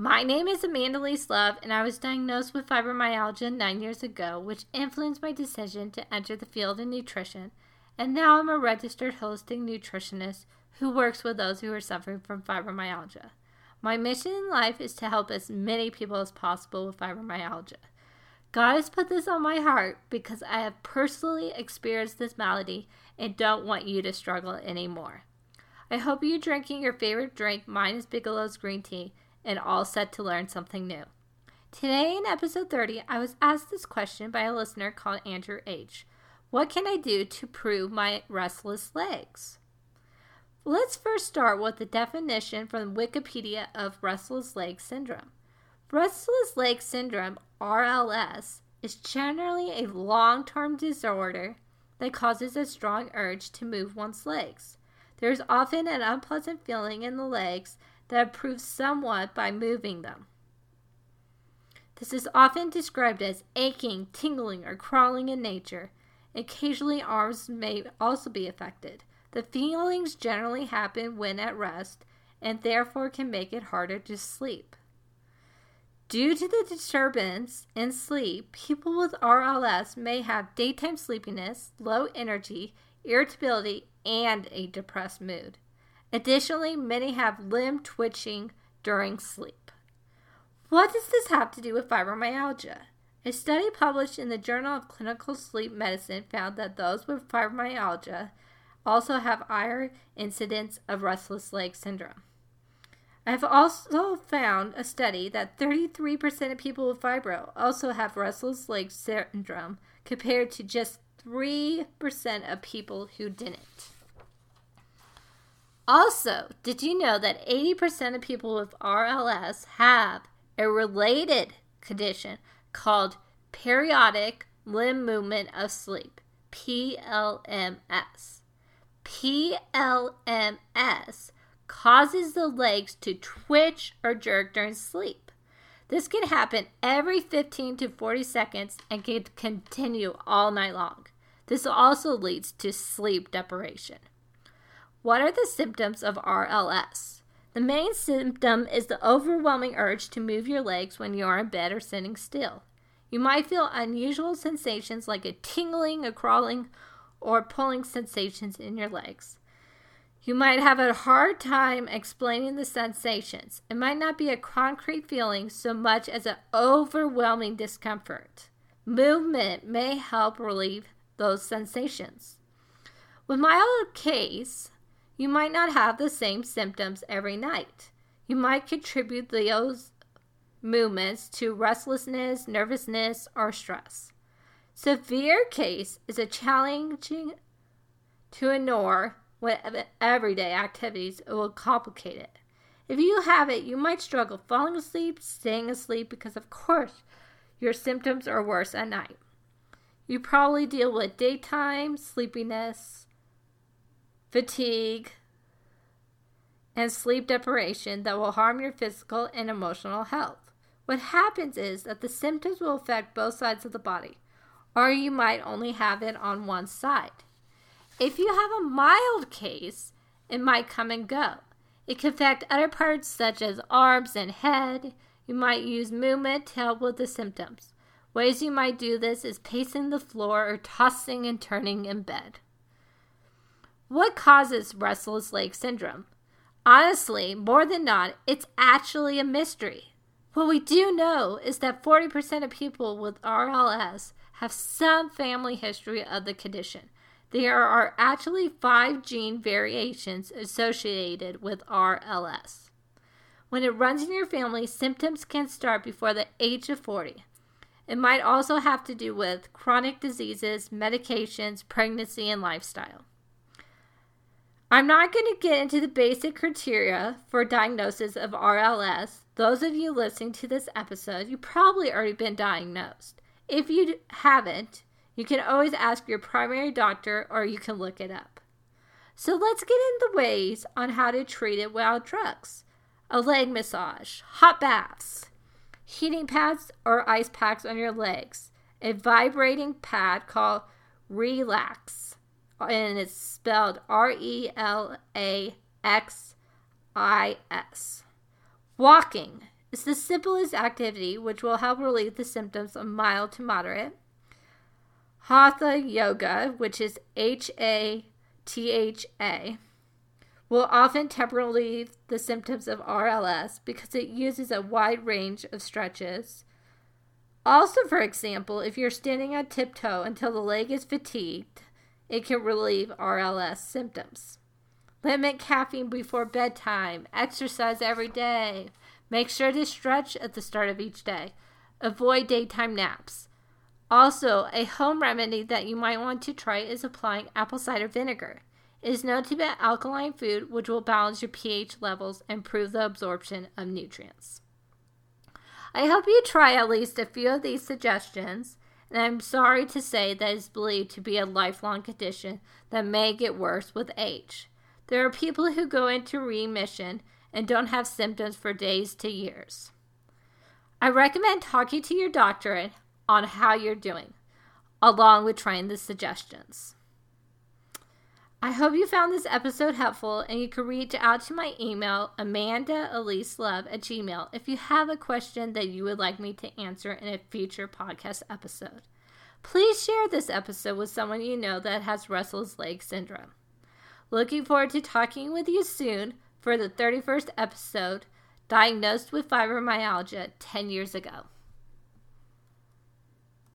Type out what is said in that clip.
My name is Amanda Lee Love, and I was diagnosed with fibromyalgia nine years ago, which influenced my decision to enter the field of nutrition. And now I'm a registered holistic nutritionist who works with those who are suffering from fibromyalgia. My mission in life is to help as many people as possible with fibromyalgia. God has put this on my heart because I have personally experienced this malady and don't want you to struggle anymore. I hope you're drinking your favorite drink, mine is Bigelow's green tea, and all set to learn something new. Today in episode 30, I was asked this question by a listener called Andrew H. What can I do to prove my restless legs? Let's first start with the definition from Wikipedia of restless leg syndrome. Restless leg syndrome, RLS, is generally a long term disorder that causes a strong urge to move one's legs. There is often an unpleasant feeling in the legs that improves somewhat by moving them. This is often described as aching, tingling, or crawling in nature. Occasionally, arms may also be affected. The feelings generally happen when at rest and therefore can make it harder to sleep. Due to the disturbance in sleep, people with RLS may have daytime sleepiness, low energy, irritability, and a depressed mood. Additionally, many have limb twitching during sleep. What does this have to do with fibromyalgia? A study published in the Journal of Clinical Sleep Medicine found that those with fibromyalgia also have higher incidence of restless leg syndrome. I have also found a study that 33% of people with fibro also have restless leg syndrome compared to just 3% of people who didn't. Also, did you know that 80% of people with RLS have a related condition called periodic limb movement of sleep, PLMS? PLMS causes the legs to twitch or jerk during sleep. This can happen every 15 to 40 seconds and can continue all night long. This also leads to sleep deprivation. What are the symptoms of RLS? The main symptom is the overwhelming urge to move your legs when you are in bed or sitting still. You might feel unusual sensations like a tingling, a crawling, or pulling sensations in your legs. You might have a hard time explaining the sensations. It might not be a concrete feeling so much as an overwhelming discomfort. Movement may help relieve those sensations. With mild case, you might not have the same symptoms every night. You might contribute those movements to restlessness, nervousness, or stress. Severe case is a challenging to ignore with everyday activities, it will complicate it. If you have it, you might struggle falling asleep, staying asleep, because of course your symptoms are worse at night. You probably deal with daytime sleepiness, fatigue, and sleep deprivation that will harm your physical and emotional health. What happens is that the symptoms will affect both sides of the body, or you might only have it on one side. If you have a mild case, it might come and go. It can affect other parts such as arms and head. You might use movement to help with the symptoms. Ways you might do this is pacing the floor or tossing and turning in bed. What causes restless leg syndrome? Honestly, more than not, it's actually a mystery. What we do know is that 40% of people with RLS have some family history of the condition. There are actually five gene variations associated with RLS. When it runs in your family, symptoms can start before the age of 40. It might also have to do with chronic diseases, medications, pregnancy, and lifestyle. I'm not going to get into the basic criteria for diagnosis of RLS. Those of you listening to this episode, you've probably already been diagnosed. If you haven't, you can always ask your primary doctor or you can look it up. So let's get into the ways on how to treat it without drugs. A leg massage, hot baths, heating pads or ice packs on your legs, a vibrating pad called Relaxis, and it's spelled R E L A X I S. Walking, is the simplest activity which will help relieve the symptoms of mild to moderate. Hatha yoga, which is H A T H A, will often temporarily relieve the symptoms of RLS because it uses a wide range of stretches. Also, for example, if you're standing on tiptoe until the leg is fatigued, it can relieve RLS symptoms. Limit caffeine before bedtime. Exercise every day. Make sure to stretch at the start of each day. Avoid daytime naps. Also, a home remedy that you might want to try is applying apple cider vinegar. It is known to be an alkaline food which will balance your pH levels and improve the absorption of nutrients. I hope you try at least a few of these suggestions, and I'm sorry to say that it's believed to be a lifelong condition that may get worse with age. There are people who go into remission and don't have symptoms for days to years. I recommend talking to your doctor on how you're doing, along with trying the suggestions. I hope you found this episode helpful and you can reach out to my email, amandaliselove at gmail, if you have a question that you would like me to answer in a future podcast episode. Please share this episode with someone you know that has restless leg syndrome. Looking forward to talking with you soon for the 31st episode, diagnosed with fibromyalgia 10 years ago.